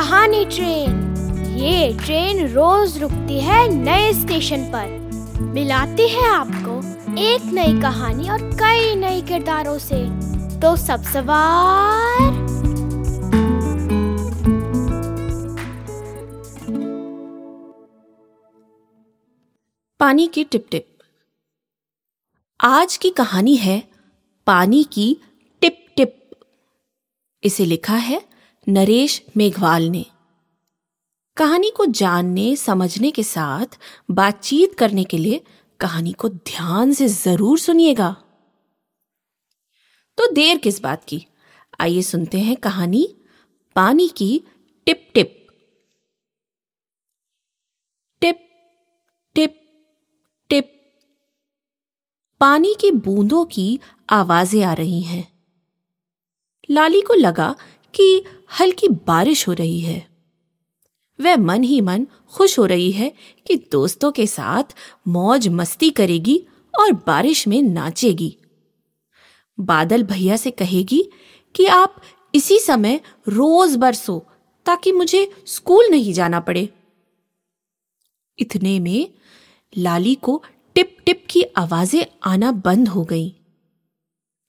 कहानी ट्रेन। ये ट्रेन रोज रुकती है नए स्टेशन पर। मिलाती है आपको एक नई कहानी और कई नए किरदारों से। तो सब सवार। पानी की टिप टिप आज की कहानी है पानी की टिप टिप इसे लिखा है नरेश मेघवाल ने। कहानी को जानने, समझने के साथ, बातचीत करने के लिए कहानी को ध्यान से ज़रूर सुनिएगा। तो देर किस बात की? आइए सुनते हैं कहानी पानी की टिप टिप। टिप टिप टिप। पानी की बूंदों की आवाज़ें आ रही हैं। लाली को लगा कि हल्की बारिश हो रही है। वह मन ही मन खुश हो रही है कि दोस्तों के साथ मौज मस्ती करेगी और बारिश में नाचेगी। बादल भैया से कहेगी कि आप इसी समय रोज बरसो ताकि मुझे स्कूल नहीं जाना पड़े। इतने में लाली को टिप टिप की आवाज़ें आना बंद हो गई।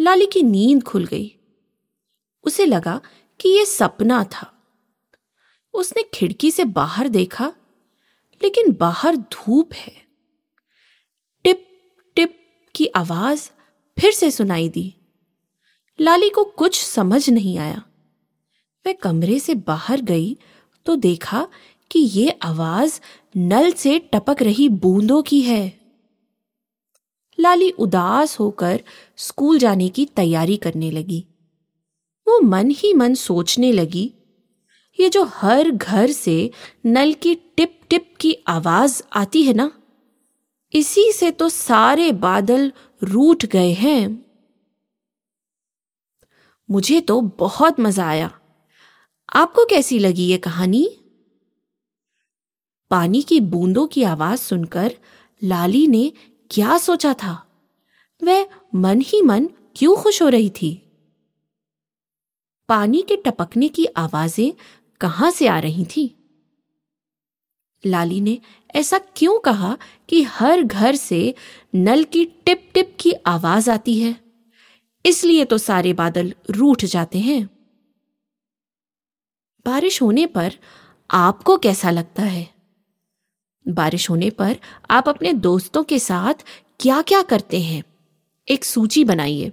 लाली की नींद खुल गई। उसे लगा कि यह सपना था। उसने खिड़की से बाहर देखा, लेकिन बाहर धूप है। टिप टिप की आवाज़ फिर से सुनाई दी। लाली को कुछ समझ नहीं आया। वह कमरे से बाहर गई तो देखा कि ये आवाज़ नल से टपक रही बूंदों की है। लाली उदास होकर स्कूल जाने की तैयारी करने लगी। वो मन ही मन सोचने लगी। ये जो हर घर से नल की टिप टिप की आवाज़ आती है ना, इसी से तो सारे बादल रूठ गए हैं। मुझे तो बहुत मज़ा आया। आपको कैसी लगी ये कहानी? पानी की बूंदों की आवाज़ सुनकर लाली ने क्या सोचा था? वह मन ही मन क्यों खुश हो रही थी? पानी के टपकने की आवाज़ें कहाँ से आ रही थी? लाली ने ऐसा क्यों कहा कि हर घर से नल की टिप टिप की आवाज़ आती है? इसलिए तो सारे बादल रूठ जाते हैं। बारिश होने पर आपको कैसा लगता है? बारिश होने पर आप अपने दोस्तों के साथ क्या क्या करते हैं? एक सूची बनाइए।